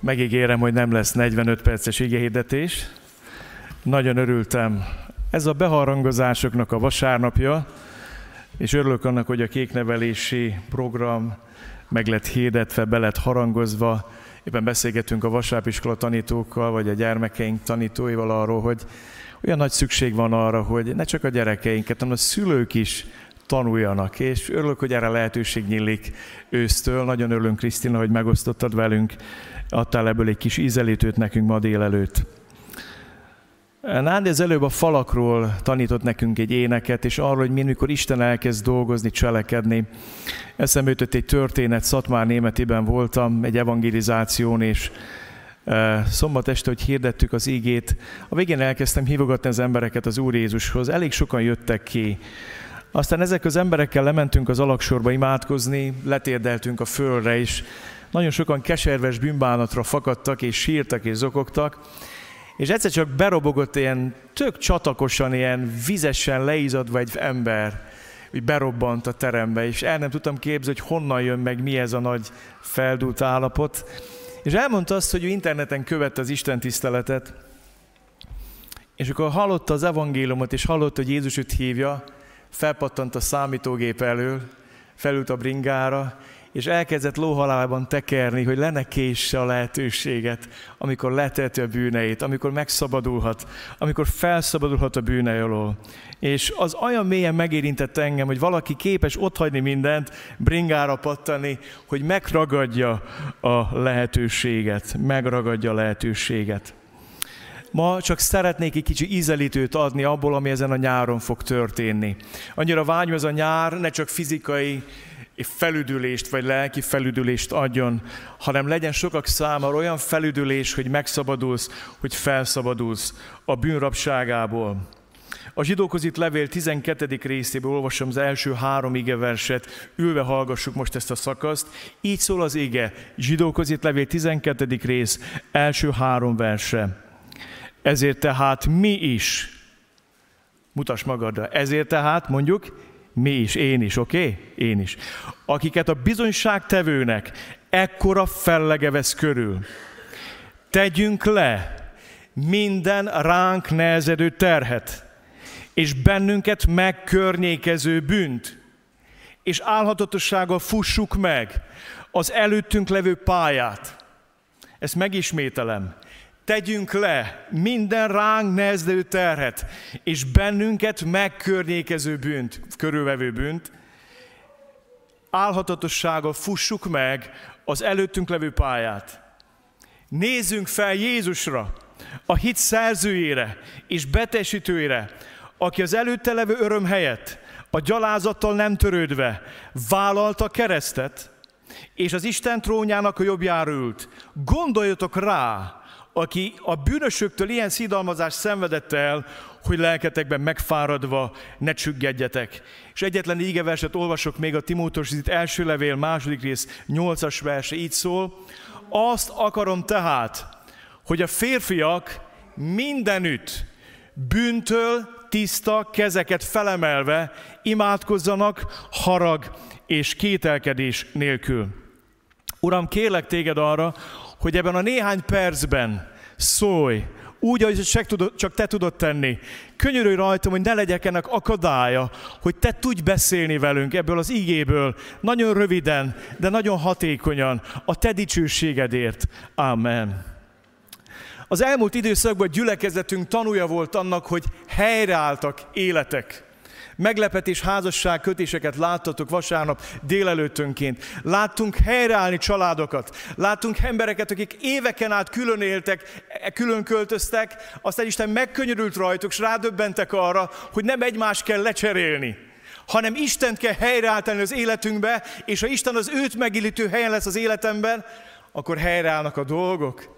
Megígérem, hogy nem lesz 45 perces igéhirdetés. Nagyon örültem. Ez a beharangozásoknak a vasárnapja, és örülök annak, hogy a kéknevelési program meg lett hirdetve, be lett harangozva. Éppen beszélgetünk a vasárpiskola tanítókkal, vagy a gyermekeink tanítóival arról, hogy olyan nagy szükség van arra, hogy ne csak a gyerekeinket, hanem a szülők is tanuljanak, és örülök, hogy erre lehetőség nyílik ősztől. Nagyon örülünk, Krisztina, hogy megosztottad velünk, adtál ebből egy kis ízelítőt nekünk ma délelőtt. Nándi az előbb a falakról tanított nekünk egy éneket, és arról, hogy mi, mikor Isten elkezd dolgozni, cselekedni. Eszembe jutott egy történet, Szatmár Németiben voltam, egy evangelizáción, és e, szombat este, hogy hirdettük az ígét, a végén elkezdtem hívogatni az embereket az Úr Jézushoz. Elég sokan jöttek ki. Aztán ezek az emberekkel lementünk az alaksorba imádkozni, letérdeltünk a földre is. Nagyon sokan keserves bűnbánatra fakadtak, és sírtak, és zokogtak. És egyszer csak berobogott ilyen tök csatakosan, ilyen vizesen leízadva egy ember, hogy berobbant a terembe, és el nem tudtam képzelni, hogy honnan jön meg, mi ez a nagy feldult állapot. És elmondta azt, hogy ő interneten követte az Isten tiszteletet, és akkor hallotta az evangéliumot, és hallotta, hogy Jézus őt hívja, felpattant a számítógép elől, felült a bringára, és elkezdett lóhalálban tekerni, hogy lenne késse a lehetőséget, amikor leteti a bűneit, amikor megszabadulhat, amikor felszabadulhat a bűnei alól. És az olyan mélyen megérintett engem, hogy valaki képes otthagyni mindent, bringára pattani, hogy megragadja a lehetőséget, megragadja a lehetőséget. Ma csak szeretnék egy kicsi ízelítőt adni abból, ami ezen a nyáron fog történni. Annyira vágyom ez a nyár, ne csak fizikai felüdülést vagy lelki felüdülést adjon, hanem legyen sokak számára olyan felüdülés, hogy megszabadulsz, hogy felszabadulsz a bűnrabságából. A zsidókhoz itt levél 12. részéből olvasom az első három ige verset, ülve hallgassuk most ezt a szakaszt. Így szól az ige, zsidókhoz itt levél 12. rész, első három verse. Ezért tehát mi is, mutas magadra, ezért tehát mondjuk mi is, én is, oké? Okay? Én is. Akiket a bizonyságtevőnek ekkora fellege vesz körül. Tegyünk le minden ránk nehezedő terhet, és bennünket megkörnyékező bűnt, és álhatatossággal fussuk meg az előttünk levő pályát. Ezt megismételem tegyünk le minden ránk nehezedő terhet, és bennünket megkörnyékező bűnt, körülvevő bűnt, álhatatossággal fussuk meg az előttünk levő pályát. Nézzünk fel Jézusra, a hit szerzőjére és betesítőjére, aki az előtte levő öröm helyett, a gyalázattal nem törődve vállalta keresztet, és az Isten trónjának a jobbjára ült. Gondoljatok rá, aki a bűnösöktől ilyen szidalmazást szenvedett el, hogy lelketekben megfáradva ne csüggedjetek. És egyetlen ígeverset olvasok még a Timóteus itt első levél, második rész, nyolcas verse, így szól. Azt akarom tehát, hogy a férfiak mindenütt bűntől tiszta kezeket felemelve imádkozzanak harag és kételkedés nélkül. Uram, kérlek téged arra, hogy ebben a néhány percben szólj, úgy, ahogy csak, tudod, csak te tudod tenni. Könyörülj rajtam, hogy ne legyek ennek akadálya, hogy te tudj beszélni velünk ebből az igéből, nagyon röviden, de nagyon hatékonyan, a te dicsőségedért. Amen. Az elmúlt időszakban gyülekezetünk tanúja volt annak, hogy helyreálltak életek meglepetés házasság kötéseket láttatok vasárnap délelőttönként. Láttunk helyreállni családokat. Láttunk embereket, akik éveken át külön éltek, külön költöztek, aztán Isten megkönyörült rajtuk, és rádöbbentek arra, hogy nem egymást kell lecserélni, hanem Istent kell helyreállítani az életünkbe, és ha Isten az őt megillítő helyen lesz az életemben, akkor helyreállnak a dolgok.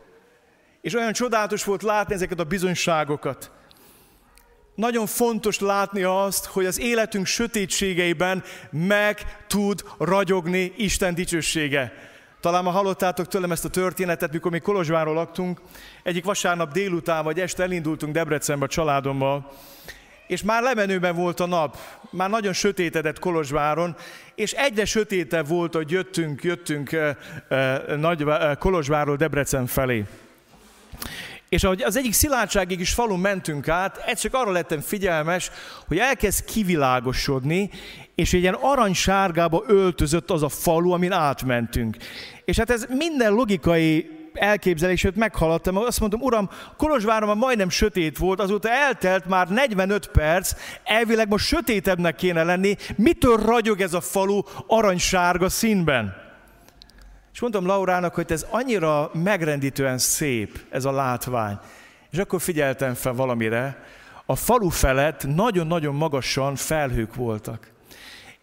És olyan csodálatos volt látni ezeket a bizonyságokat nagyon fontos látni azt, hogy az életünk sötétségeiben meg tud ragyogni Isten dicsősége. Talán ma hallottátok tőlem ezt a történetet, mikor mi Kolozsváról laktunk. Egyik vasárnap délután vagy este elindultunk Debrecenbe a családommal, és már lemenőben volt a nap, már nagyon sötétedett Kolozsváron, és egyre sötétebb volt, hogy jöttünk, jöttünk eh, eh, Nagy, eh, Kolozsvárról Debrecen felé. És ahogy az egyik szilárdságig is falun mentünk át, ez csak arra lettem figyelmes, hogy elkezd kivilágosodni, és egy ilyen aranysárgába öltözött az a falu, amin átmentünk. És hát ez minden logikai elképzelését meghaladtam, azt mondtam, uram, Kolozsváron majdnem sötét volt, azóta eltelt már 45 perc, elvileg most sötétebbnek kéne lenni, mitől ragyog ez a falu aranysárga színben? És mondtam Laurának, hogy ez annyira megrendítően szép, ez a látvány. És akkor figyeltem fel valamire, a falu felett nagyon-nagyon magasan felhők voltak.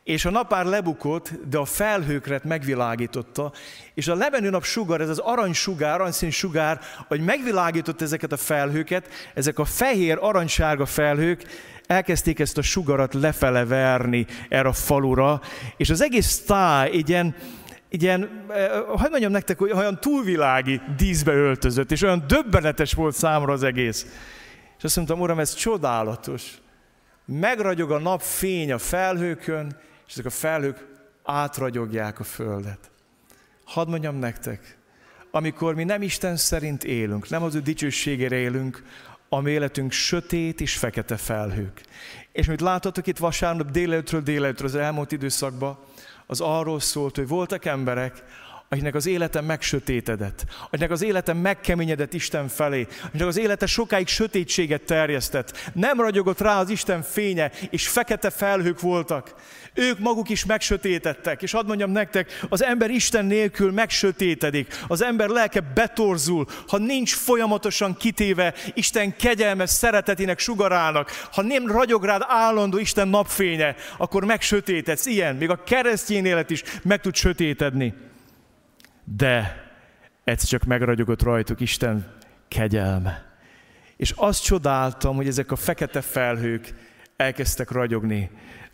És a napár lebukott, de a felhőkret megvilágította, és a lemenő nap sugár, ez az aranysugár, aranyszín sugár, hogy megvilágított ezeket a felhőket, ezek a fehér, aranysárga felhők, elkezdték ezt a sugarat lefele verni erre a falura, és az egész táj ilyen, ilyen, eh, hogy mondjam nektek, hogy olyan túlvilági díszbe öltözött, és olyan döbbenetes volt számra az egész. És azt mondtam, uram, ez csodálatos. Megragyog a nap fény a felhőkön, és ezek a felhők átragyogják a földet. Hadd mondjam nektek, amikor mi nem Isten szerint élünk, nem az ő dicsőségére élünk, a életünk sötét és fekete felhők. És mit láthatok itt vasárnap délelőttről délelőttről az elmúlt időszakban, az arról szólt, hogy voltak emberek, akinek az élete megsötétedett, akinek az élete megkeményedett Isten felé, akinek az élete sokáig sötétséget terjesztett, nem ragyogott rá az Isten fénye, és fekete felhők voltak. Ők maguk is megsötétettek, és hadd mondjam nektek, az ember Isten nélkül megsötétedik, az ember lelke betorzul, ha nincs folyamatosan kitéve Isten kegyelmes szeretetének sugarának, ha nem ragyog rád állandó Isten napfénye, akkor megsötétedsz. Ilyen, még a keresztény élet is meg tud sötétedni de egyszer csak megragyogott rajtuk Isten kegyelme. És azt csodáltam, hogy ezek a fekete felhők elkezdtek ragyogni,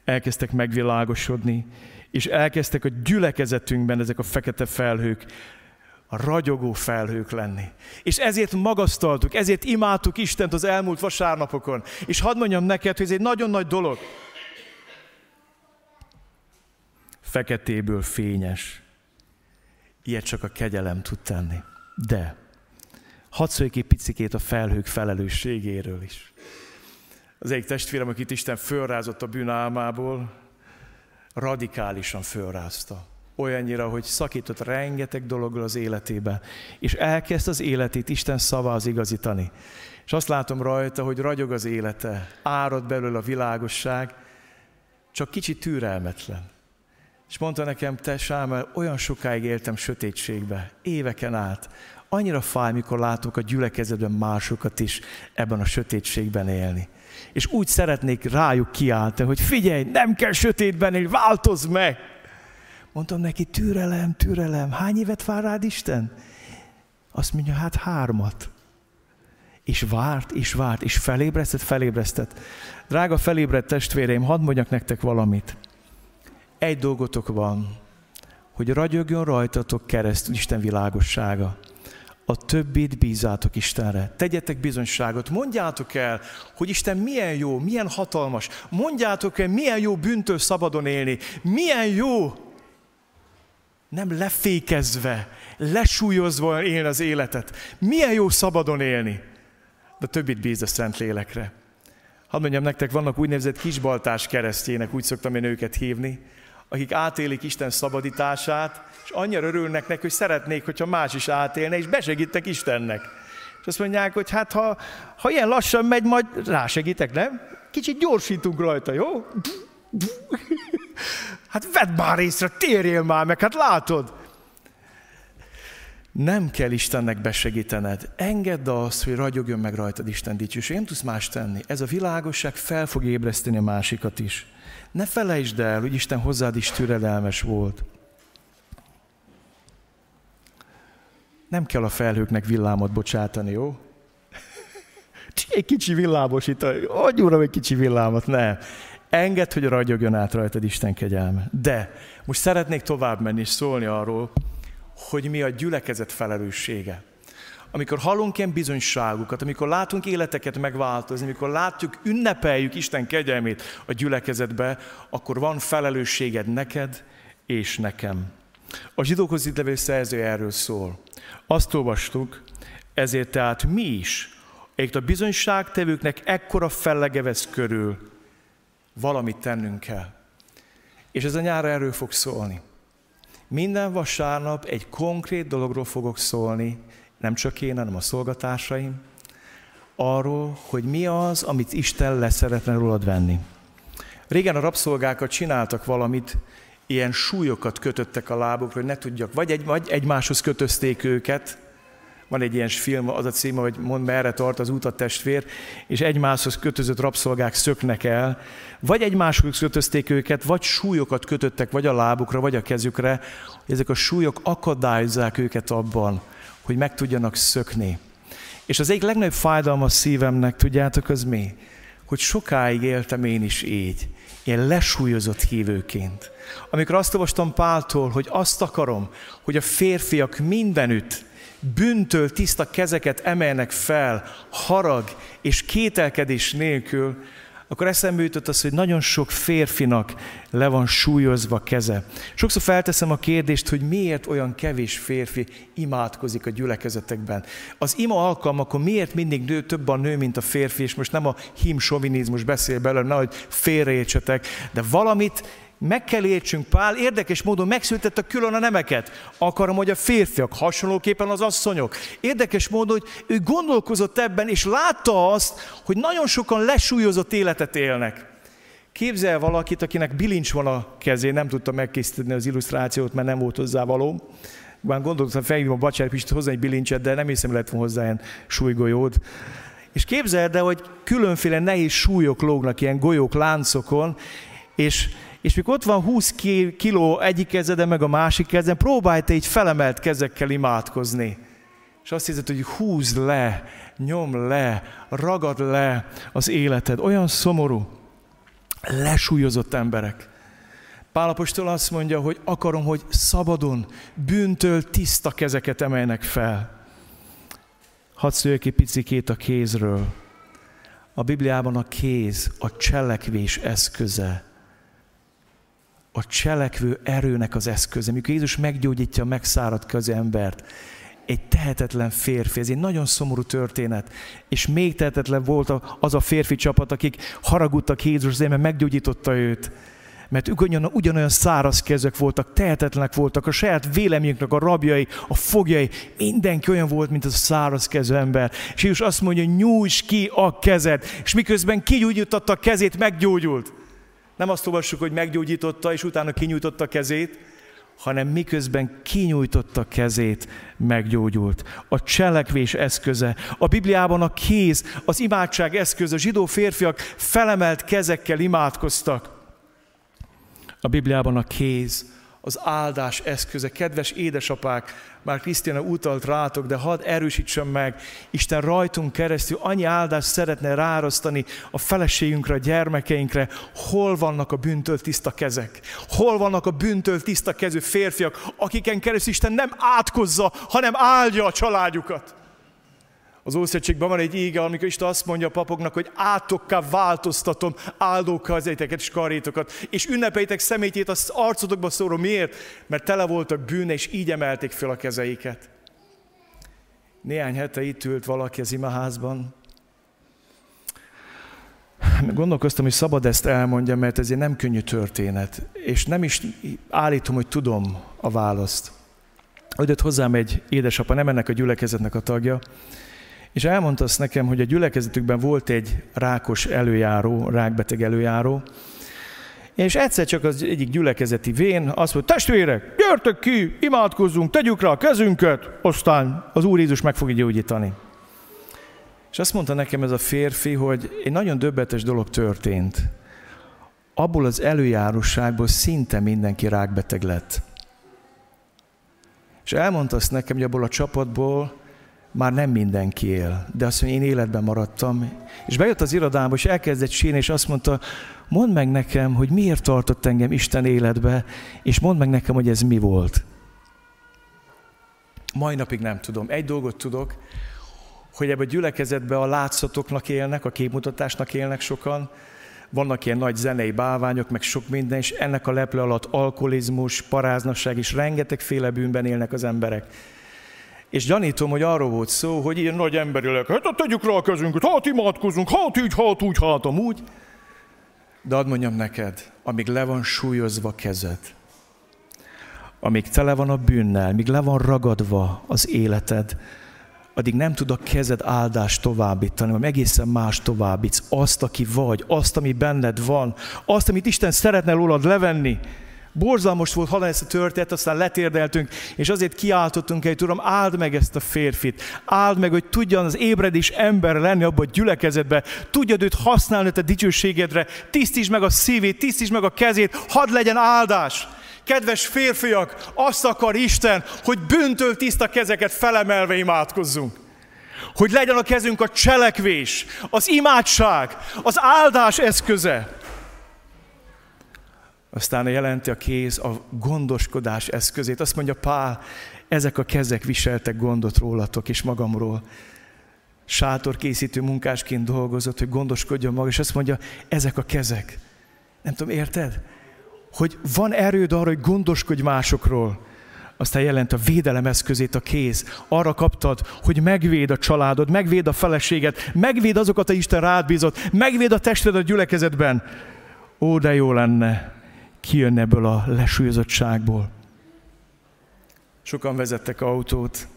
elkezdtek megvilágosodni, és elkezdtek a gyülekezetünkben ezek a fekete felhők a ragyogó felhők lenni. És ezért magasztaltuk, ezért imádtuk Istent az elmúlt vasárnapokon. És hadd mondjam neked, hogy ez egy nagyon nagy dolog. Feketéből fényes, Ilyet csak a kegyelem tud tenni. De hadd szóljék egy picikét a felhők felelősségéről is. Az egyik testvérem, akit Isten fölrázott a bűnálmából, radikálisan fölrázta. Olyannyira, hogy szakított rengeteg dologról az életébe, és elkezd az életét Isten szavához igazítani. És azt látom rajta, hogy ragyog az élete, árad belőle a világosság, csak kicsit türelmetlen. És mondta nekem, te Sámel, olyan sokáig éltem sötétségbe, éveken át. Annyira fáj, mikor látok a gyülekezetben másokat is ebben a sötétségben élni. És úgy szeretnék rájuk kiállni, hogy figyelj, nem kell sötétben élni, változz meg! Mondtam neki, türelem, türelem, hány évet vár rád Isten? Azt mondja, hát hármat. És várt, és várt, és felébresztett, felébresztett. Drága felébredt testvéreim, hadd mondjak nektek valamit. Egy dolgotok van, hogy ragyogjon rajtatok keresztül Isten világossága. A többit bízátok Istenre. Tegyetek bizonyságot, mondjátok el, hogy Isten milyen jó, milyen hatalmas. Mondjátok el, milyen jó bűntől szabadon élni. Milyen jó nem lefékezve, lesúlyozva élni az életet. Milyen jó szabadon élni. De többit bíz a Szent Lélekre. Hadd mondjam nektek, vannak úgynevezett kisbaltás keresztjének, úgy szoktam én őket hívni akik átélik Isten szabadítását, és annyira örülnek neki, hogy szeretnék, hogyha más is átélne, és besegítek Istennek. És azt mondják, hogy hát ha, ha ilyen lassan megy, majd rásegítek, nem? Kicsit gyorsítunk rajta, jó? Hát vedd már észre, térjél már meg, hát látod. Nem kell Istennek besegítened. Engedd azt, hogy ragyogjon meg rajtad Isten dicsőség. Nem tudsz más tenni. Ez a világosság fel fog ébreszteni a másikat is. Ne felejtsd el, hogy Isten hozzád is türelelmes volt. Nem kell a felhőknek villámot bocsátani, jó? Egy kicsi villámos itt, hogy uram, egy kicsi villámot, nem. Engedd, hogy ragyogjon át rajtad Isten kegyelme. De most szeretnék tovább menni és szólni arról, hogy mi a gyülekezet felelőssége. Amikor hallunk ilyen bizonyságokat, amikor látunk életeket megváltozni, amikor látjuk, ünnepeljük Isten kegyelmét a gyülekezetbe, akkor van felelősséged neked és nekem. A zsidókhoz itt levő szerző erről szól. Azt olvastuk, ezért tehát mi is, egy a bizonyságtevőknek ekkora fellege vesz körül, valamit tennünk kell. És ez a nyára erről fog szólni. Minden vasárnap egy konkrét dologról fogok szólni, nem csak én, hanem a szolgatársaim, arról, hogy mi az, amit Isten le szeretne rólad venni. Régen a rabszolgákat csináltak valamit, ilyen súlyokat kötöttek a lábukra, hogy ne tudjak, vagy, egy, vagy egymáshoz kötözték őket, van egy ilyen film, az a címe, hogy mond merre tart az út a testvér, és egymáshoz kötözött rabszolgák szöknek el, vagy egymáshoz kötözték őket, vagy súlyokat kötöttek, vagy a lábukra, vagy a kezükre, ezek a súlyok akadályozzák őket abban, hogy meg tudjanak szökni. És az egyik legnagyobb fájdalma a szívemnek, tudjátok, az mi? Hogy sokáig éltem én is így, ilyen lesúlyozott hívőként. Amikor azt olvastam Páltól, hogy azt akarom, hogy a férfiak mindenütt bűntől tiszta kezeket emelnek fel, harag és kételkedés nélkül, akkor eszembe jutott az, hogy nagyon sok férfinak le van súlyozva keze. Sokszor felteszem a kérdést, hogy miért olyan kevés férfi imádkozik a gyülekezetekben. Az ima alkalmakon miért mindig nő, több a nő, mint a férfi, és most nem a himsovinizmus beszél belőle, nehogy félreértsetek, de valamit meg kell értsünk, Pál érdekes módon megszültette külön a nemeket. Akarom, hogy a férfiak hasonlóképpen az asszonyok. Érdekes módon, hogy ő gondolkozott ebben, és látta azt, hogy nagyon sokan lesúlyozott életet élnek. Képzel valakit, akinek bilincs van a kezén, nem tudta megkészíteni az illusztrációt, mert nem volt hozzá való. Már gondoltam, felhívom a Bacsár Pistit hozzá egy bilincset, de nem hiszem, lett volna hozzá ilyen súlygolyót. És képzeld el, hogy különféle nehéz súlyok lógnak ilyen golyók láncokon, és és mikor ott van 20 kiló egyik kezeden, meg a másik kezeden, próbálj te így felemelt kezekkel imádkozni. És azt hiszed, hogy húzd le, nyom le, ragad le az életed. Olyan szomorú, lesúlyozott emberek. Pálapostól azt mondja, hogy akarom, hogy szabadon, bűntől tiszta kezeket emelnek fel. Hadd szóljak egy picikét a kézről. A Bibliában a kéz a cselekvés eszköze a cselekvő erőnek az eszköze. Mikor Jézus meggyógyítja a megszáradt közembert, egy tehetetlen férfi, ez egy nagyon szomorú történet, és még tehetetlen volt az a férfi csapat, akik haragudtak Jézus azért, mert meggyógyította őt. Mert ugyan, ugyanolyan száraz kezek voltak, tehetetlenek voltak, a saját véleményüknek a rabjai, a fogjai, mindenki olyan volt, mint az a száraz kezű ember. És Jézus azt mondja, nyújts ki a kezed, és miközben kigyógyította a kezét, meggyógyult. Nem azt olvassuk, hogy meggyógyította, és utána kinyújtotta kezét, hanem miközben kinyújtotta kezét, meggyógyult. A cselekvés eszköze. A Bibliában a kéz, az imádság eszköze. A zsidó férfiak felemelt kezekkel imádkoztak. A Bibliában a kéz, az áldás eszköze. Kedves édesapák, már Krisztiana utalt rátok, de hadd erősítsem meg, Isten rajtunk keresztül annyi áldást szeretne rárasztani a feleségünkre, a gyermekeinkre, hol vannak a bűntől tiszta kezek, hol vannak a bűntől tiszta kezű férfiak, akiken keresztül Isten nem átkozza, hanem áldja a családjukat. Az Ószövetségben van egy ége, amikor Isten azt mondja a papoknak, hogy átokká változtatom áldókkal az egyeteket és karétokat, és ünnepeitek szemétjét az arcotokba szóró. Miért? Mert tele voltak bűne, és így emelték fel a kezeiket. Néhány hete itt ült valaki az imaházban. Gondolkoztam, hogy szabad ezt elmondja, mert ez egy nem könnyű történet, és nem is állítom, hogy tudom a választ. Hogy hozzám egy édesapa, nem ennek a gyülekezetnek a tagja, és elmondta azt nekem, hogy a gyülekezetükben volt egy rákos előjáró, rákbeteg előjáró, és egyszer csak az egyik gyülekezeti vén azt mondta, testvérek, gyertek ki, imádkozzunk, tegyük rá a kezünket, aztán az Úr Jézus meg fogja gyógyítani. És azt mondta nekem ez a férfi, hogy egy nagyon döbbetes dolog történt. Abból az előjárosságból szinte mindenki rákbeteg lett. És elmondta azt nekem, hogy abból a csapatból már nem mindenki él, de azt mondja, én életben maradtam. És bejött az irodámba, és elkezdett sírni, és azt mondta, mondd meg nekem, hogy miért tartott engem Isten életbe, és mondd meg nekem, hogy ez mi volt. Mai napig nem tudom. Egy dolgot tudok, hogy ebbe a gyülekezetbe a látszatoknak élnek, a képmutatásnak élnek sokan, vannak ilyen nagy zenei bálványok, meg sok minden, és ennek a leple alatt alkoholizmus, paráznasság és rengetegféle bűnben élnek az emberek. És gyanítom, hogy arról volt szó, hogy ilyen nagy emberileg, hát tegyük rá a kezünket, hát imádkozunk, hát így, hát úgy, hát amúgy. De add mondjam neked, amíg le van súlyozva kezed, amíg tele van a bűnnel, míg le van ragadva az életed, addig nem tud a kezed áldást továbbítani, hanem egészen más továbbítsz. Azt, aki vagy, azt, ami benned van, azt, amit Isten szeretne rólad levenni. Borzalmas volt hallani ezt a történet, aztán letérdeltünk, és azért kiáltottunk egy Uram, áld meg ezt a férfit, áld meg, hogy tudjan az ébredés ember lenni abban a gyülekezetbe, tudjad őt használni te dicsőségedre, tisztíts meg a szívét, tisztíts meg a kezét, hadd legyen áldás. Kedves férfiak, azt akar Isten, hogy bűntől tiszta kezeket felemelve imádkozzunk. Hogy legyen a kezünk a cselekvés, az imádság, az áldás eszköze. Aztán jelenti a kéz a gondoskodás eszközét. Azt mondja Pál, ezek a kezek viseltek gondot rólatok és magamról. Sátorkészítő munkásként dolgozott, hogy gondoskodjon maga, és azt mondja, ezek a kezek. Nem tudom, érted? hogy van erőd arra, hogy gondoskodj másokról. Aztán jelent a védelem eszközét a kéz. Arra kaptad, hogy megvéd a családod, megvéd a feleséget, megvéd azokat, a Isten rád bízott, megvéd a tested a gyülekezetben. Ó, de jó lenne kijönni ebből a lesúlyozottságból. Sokan vezettek autót,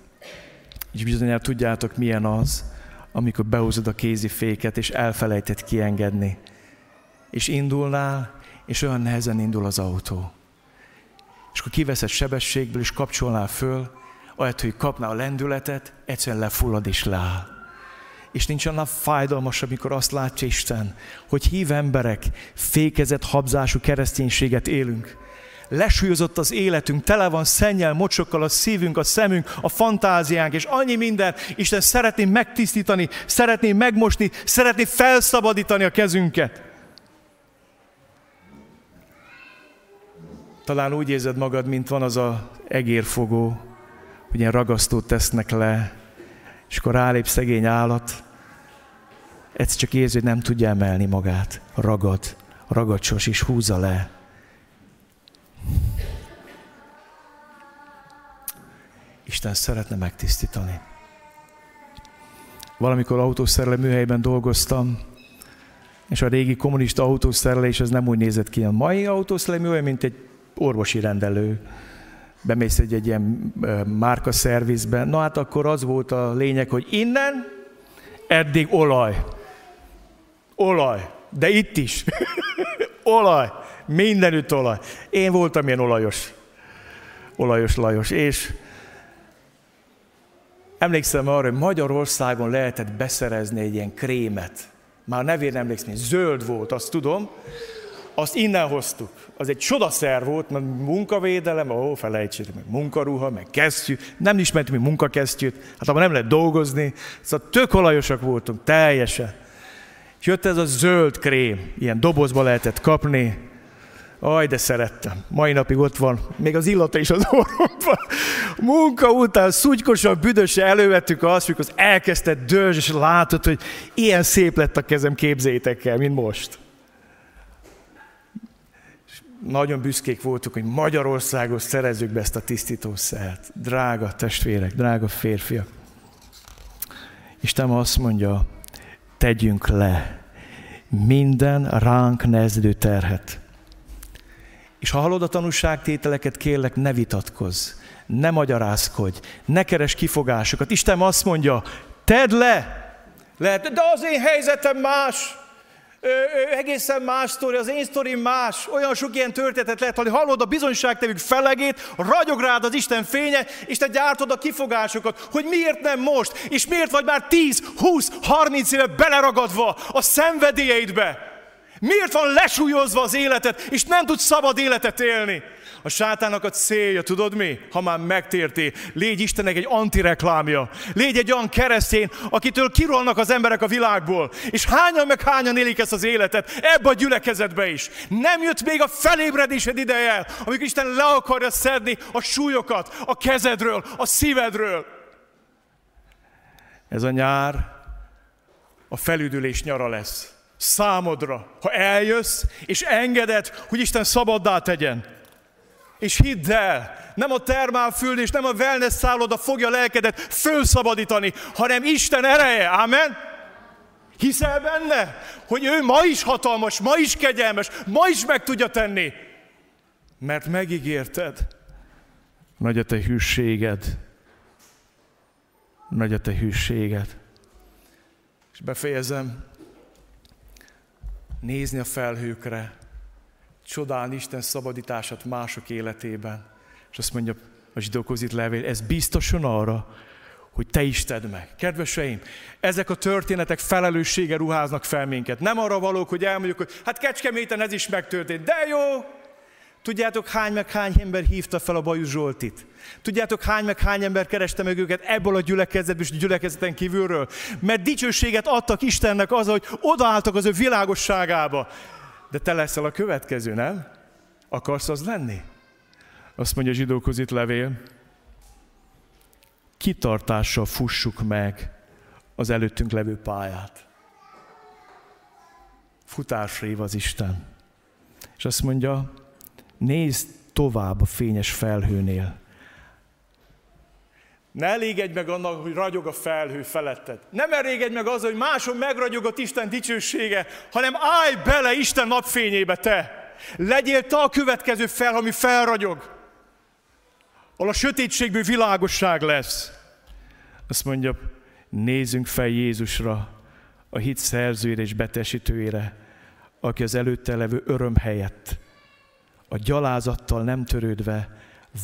és bizonyára tudjátok, milyen az, amikor behúzod a kézi féket, és elfelejtett kiengedni. És indulnál, és olyan nehezen indul az autó. És akkor kiveszed sebességből, és kapcsolnál föl, ahelyett, hogy kapná a lendületet, egyszerűen lefullad és leáll. És nincs annál fájdalmasabb, amikor azt látja Isten, hogy hív emberek, fékezett habzású kereszténységet élünk. Lesúlyozott az életünk, tele van szennyel, mocsokkal a szívünk, a szemünk, a fantáziánk, és annyi minden. Isten szeretné megtisztítani, szeretné megmosni, szeretné felszabadítani a kezünket. Talán úgy érzed magad, mint van az a egérfogó, hogy ilyen ragasztót tesznek le, és akkor rálép szegény állat, egyszer csak érzi, hogy nem tudja emelni magát. Ragad, ragacsos is húzza le. Isten szeretne megtisztítani. Valamikor autószerelő műhelyben dolgoztam, és a régi kommunista autószerelés az nem úgy nézett ki. A mai autószerelő műhely, mint egy orvosi rendelő, bemész egy, egy ilyen márka szervizbe, na hát akkor az volt a lényeg, hogy innen eddig olaj. Olaj. De itt is. olaj. Mindenütt olaj. Én voltam ilyen olajos. Olajos Lajos. És emlékszem arra, hogy Magyarországon lehetett beszerezni egy ilyen krémet. Már nevén emlékszem, zöld volt, azt tudom, azt innen hoztuk. Az egy csodaszer volt, mert munkavédelem, ó, felejtsétek meg, munkaruha, meg kesztyű, nem ismertünk mi munkakesztyűt, hát abban nem lehet dolgozni, szóval tök olajosak voltunk, teljesen. És jött ez a zöld krém, ilyen dobozba lehetett kapni, Aj, de szerettem. Mai napig ott van. Még az illata is az orromban. Munka után szutykosan, büdöse elővettük azt, mikor az elkezdett dőzs, és látod, hogy ilyen szép lett a kezem, képzétek mint most nagyon büszkék voltunk, hogy Magyarországon szerezzük be ezt a tisztítószert. Drága testvérek, drága férfiak. Isten azt mondja, tegyünk le minden ránk nehezedő terhet. És ha hallod a tanúságtételeket, kérlek, ne vitatkozz, ne magyarázkodj, ne keres kifogásokat. Isten azt mondja, tedd le! Lehet, de az én helyzetem más ö, ö, egészen más sztori, az én sztorim más, olyan sok ilyen történetet lehet hallani, hallod a bizonyságtevük felegét, ragyog rád az Isten fénye, és te gyártod a kifogásokat, hogy miért nem most, és miért vagy már 10, 20, 30 éve beleragadva a szenvedélyeidbe. Miért van lesúlyozva az életed, és nem tudsz szabad életet élni? A sátának a célja, tudod mi? Ha már megtértél, légy Istennek egy antireklámja. Légy egy olyan keresztény, akitől kirolnak az emberek a világból. És hányan meg hányan élik ezt az életet, ebbe a gyülekezetbe is. Nem jött még a felébredésed ideje, amikor Isten le akarja szedni a súlyokat a kezedről, a szívedről. Ez a nyár a felüdülés nyara lesz. Számodra, ha eljössz, és engeded, hogy Isten szabaddá tegyen. És hidd el, nem a termálfüldés, nem a wellness szálloda fogja lelkedet fölszabadítani, hanem Isten ereje. Amen? Hiszel benne, hogy ő ma is hatalmas, ma is kegyelmes, ma is meg tudja tenni. Mert megígérted. Nagy a te hűséged. Nagy a te hűséged. És befejezem. Nézni a felhőkre, csodálni Isten szabadítását mások életében. És azt mondja a zsidókhoz itt levél, ez biztosan arra, hogy te is tedd meg. Kedveseim, ezek a történetek felelőssége ruháznak fel minket. Nem arra valók, hogy elmondjuk, hogy hát Kecskeméten ez is megtörtént, de jó, Tudjátok, hány meg hány ember hívta fel a Bajus Zsoltit? Tudjátok, hány meg hány ember kereste meg őket ebből a gyülekezetből és gyülekezeten kívülről? Mert dicsőséget adtak Istennek az, hogy odaálltak az ő világosságába. De te leszel a következő, nem? Akarsz az lenni? Azt mondja a zsidókhoz itt levél. Kitartással fussuk meg az előttünk levő pályát. Futásra az Isten. És azt mondja, Nézd tovább a fényes felhőnél. Ne elégedj meg annak, hogy ragyog a felhő feletted. Nem elégedj meg az, hogy máson megragyogott Isten dicsősége, hanem állj bele Isten napfényébe te. Legyél te a következő fel, ami felragyog. Ahol a sötétségből világosság lesz. Azt mondja, nézzünk fel Jézusra, a hit szerzőjére és betesítőjére, aki az előtte levő öröm helyett a gyalázattal nem törődve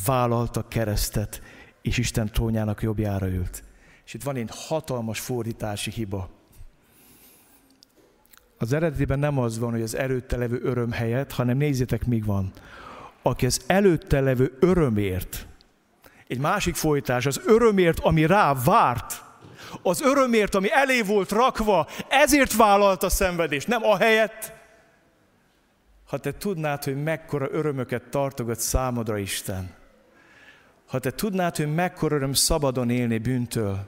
vállalta keresztet, és Isten trónjának jobbjára ült. És itt van egy hatalmas fordítási hiba. Az eredetiben nem az van, hogy az előtte levő öröm helyett, hanem nézzétek, mi van. Aki az előtte levő örömért, egy másik folytás, az örömért, ami rá várt, az örömért, ami elé volt rakva, ezért vállalta a szenvedést, nem a helyett, ha te tudnád, hogy mekkora örömöket tartogat számodra Isten, ha te tudnád, hogy mekkora öröm szabadon élni bűntől,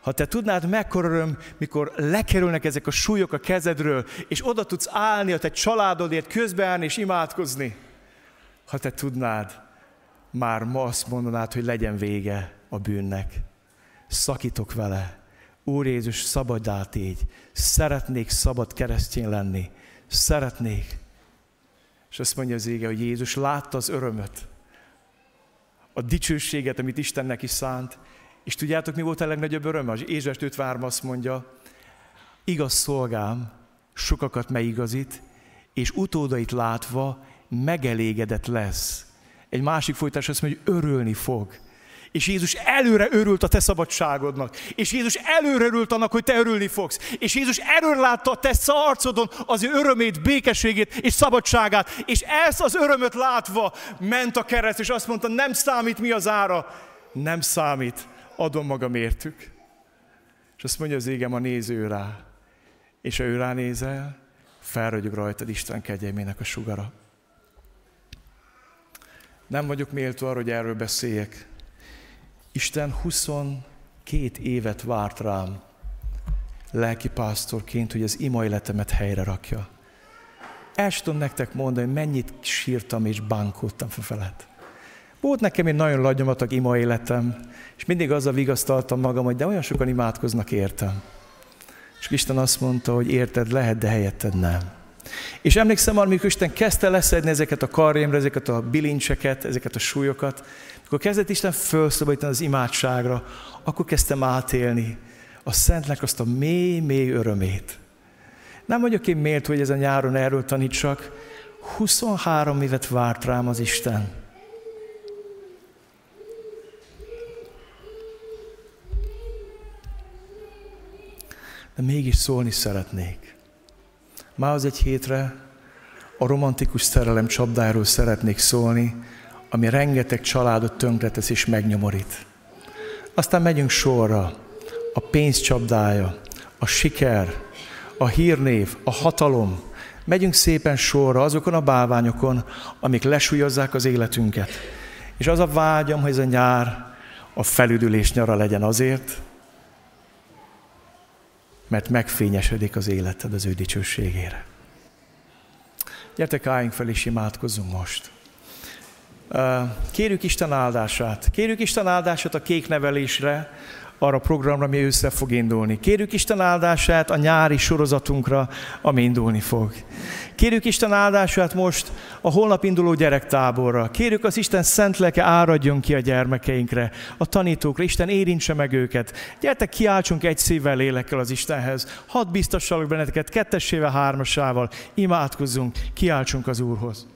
ha te tudnád, mekkora öröm, mikor lekerülnek ezek a súlyok a kezedről, és oda tudsz állni a te családodért, közbeállni és imádkozni, ha te tudnád, már ma azt mondanád, hogy legyen vége a bűnnek. Szakítok vele. Úr Jézus, szabaddá tégy. Szeretnék szabad keresztény lenni. Szeretnék. És azt mondja az ége, hogy Jézus látta az örömöt, a dicsőséget, amit Isten neki szánt, és tudjátok, mi volt a legnagyobb öröm? Az Ézsest 5 azt mondja, igaz szolgám sokakat megigazít, és utódait látva megelégedett lesz. Egy másik folytás azt mondja, hogy örülni fog. És Jézus előre örült a te szabadságodnak. És Jézus előre örült annak, hogy te örülni fogsz. És Jézus előre látta a te arcodon az ő örömét, békességét és szabadságát. És ezt az örömöt látva ment a kereszt, és azt mondta, nem számít mi az ára. Nem számít, adom magam értük. És azt mondja az égem a néző rá. És ha ő ránézel, felragyog rajtad Isten kegyelmének a sugara. Nem vagyok méltó arra, hogy erről beszéljek. Isten 22 évet várt rám lelkipásztorként, hogy az ima életemet helyre rakja. El tudom nektek mondani, hogy mennyit sírtam és bánkódtam felett. Volt nekem egy nagyon lagyomatag ima életem, és mindig azzal vigasztaltam magam, hogy de olyan sokan imádkoznak értem. És Isten azt mondta, hogy érted lehet, de helyetted nem. És emlékszem, amikor Isten kezdte leszedni ezeket a karrémre, ezeket a bilincseket, ezeket a súlyokat, amikor kezdett Isten felszabadítani az imádságra, akkor kezdtem átélni a Szentnek azt a mély-mély örömét. Nem vagyok én mélt, hogy ez a nyáron erről tanítsak. 23 évet várt rám az Isten. De mégis szólni szeretnék. Már az egy hétre a romantikus szerelem csapdáról szeretnék szólni, ami rengeteg családot tönkretesz és megnyomorít. Aztán megyünk sorra. A pénz csapdája, a siker, a hírnév, a hatalom. Megyünk szépen sorra azokon a bálványokon, amik lesúlyozzák az életünket. És az a vágyam, hogy ez a nyár a felüdülés nyara legyen azért, mert megfényesedik az életed az ő dicsőségére. Gyertek, álljunk fel és imádkozzunk most. Kérjük Isten áldását. Kérjük Isten áldását a kék nevelésre, arra a programra, ami össze fog indulni. Kérjük Isten áldását a nyári sorozatunkra, ami indulni fog. Kérjük Isten áldását most a holnap induló gyerektáborra. Kérjük az Isten szent lelke áradjon ki a gyermekeinkre, a tanítókra. Isten érintse meg őket. Gyertek, kiáltsunk egy szívvel, lélekkel az Istenhez. Hadd biztossalok benneteket kettessével, hármasával. Imádkozzunk, kiáltsunk az Úrhoz.